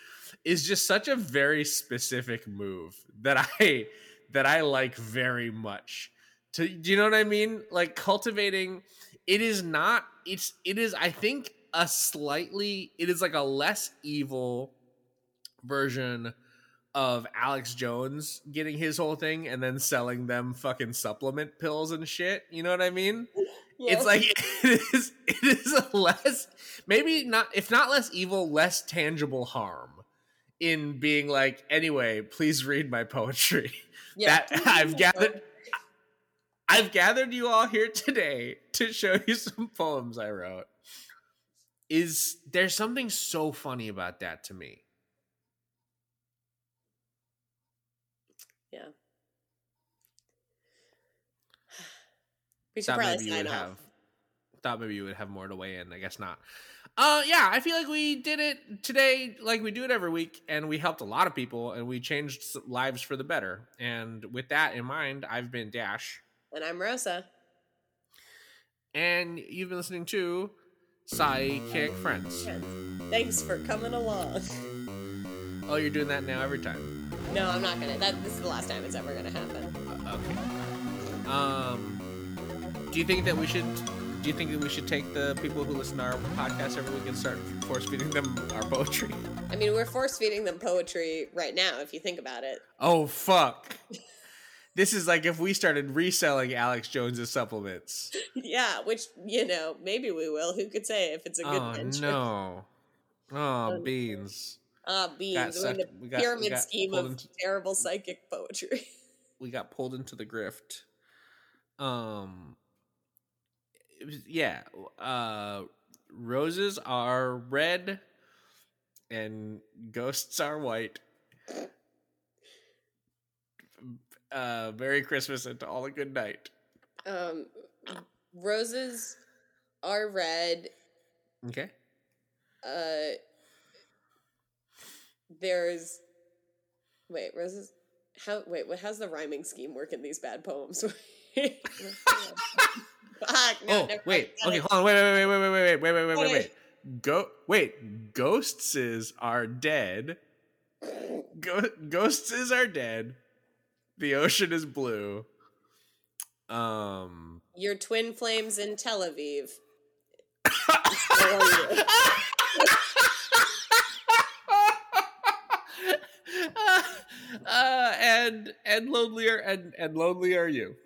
is just such a very specific move that i that i like very much. To do you know what i mean? Like cultivating it is not it's it is i think a slightly it is like a less evil version of Alex Jones getting his whole thing and then selling them fucking supplement pills and shit. You know what I mean? It's like it is it is a less maybe not if not less evil, less tangible harm in being like, anyway, please read my poetry. yeah. That I've gathered I've gathered you all here today to show you some poems I wrote. Is there's something so funny about that to me. Yeah. We should thought probably maybe you sign would off. have thought maybe you would have more to weigh in. I guess not. Uh yeah, I feel like we did it today like we do it every week and we helped a lot of people and we changed lives for the better. And with that in mind, I've been Dash And I'm Rosa. and you've been listening to Psychic Friends. Thanks for coming along. Oh, you're doing that now every time. No, I'm not gonna. That this is the last time it's ever gonna happen. Uh, okay. Um, do you think that we should? Do you think that we should take the people who listen to our podcast every week and start force feeding them our poetry? I mean, we're force feeding them poetry right now. If you think about it. Oh fuck! This is like if we started reselling Alex Jones's supplements. Yeah, which you know, maybe we will. Who could say if it's a good oh venture? no! Oh beans! Ah, Got beans. We're in the got- pyramid got scheme of into- terrible psychic poetry. We got pulled into the grift. Um. Yeah. Uh. Roses are red, and ghosts are white. Uh, Merry Christmas and to all a good night. Um, roses are red. Okay. Uh, there's wait roses. How wait? What? How's the rhyming scheme work in these bad poems? Fuck, no, oh wait, okay, hold on, wait, wait, wait, wait, wait, wait, wait, wait, wait, wait, Okay. wait. Go, wait. Ghosts are dead. Go- ghosts are dead. The ocean is blue. Um. Your twin flames in Tel Aviv. uh, and and lonelier and and lonely are you.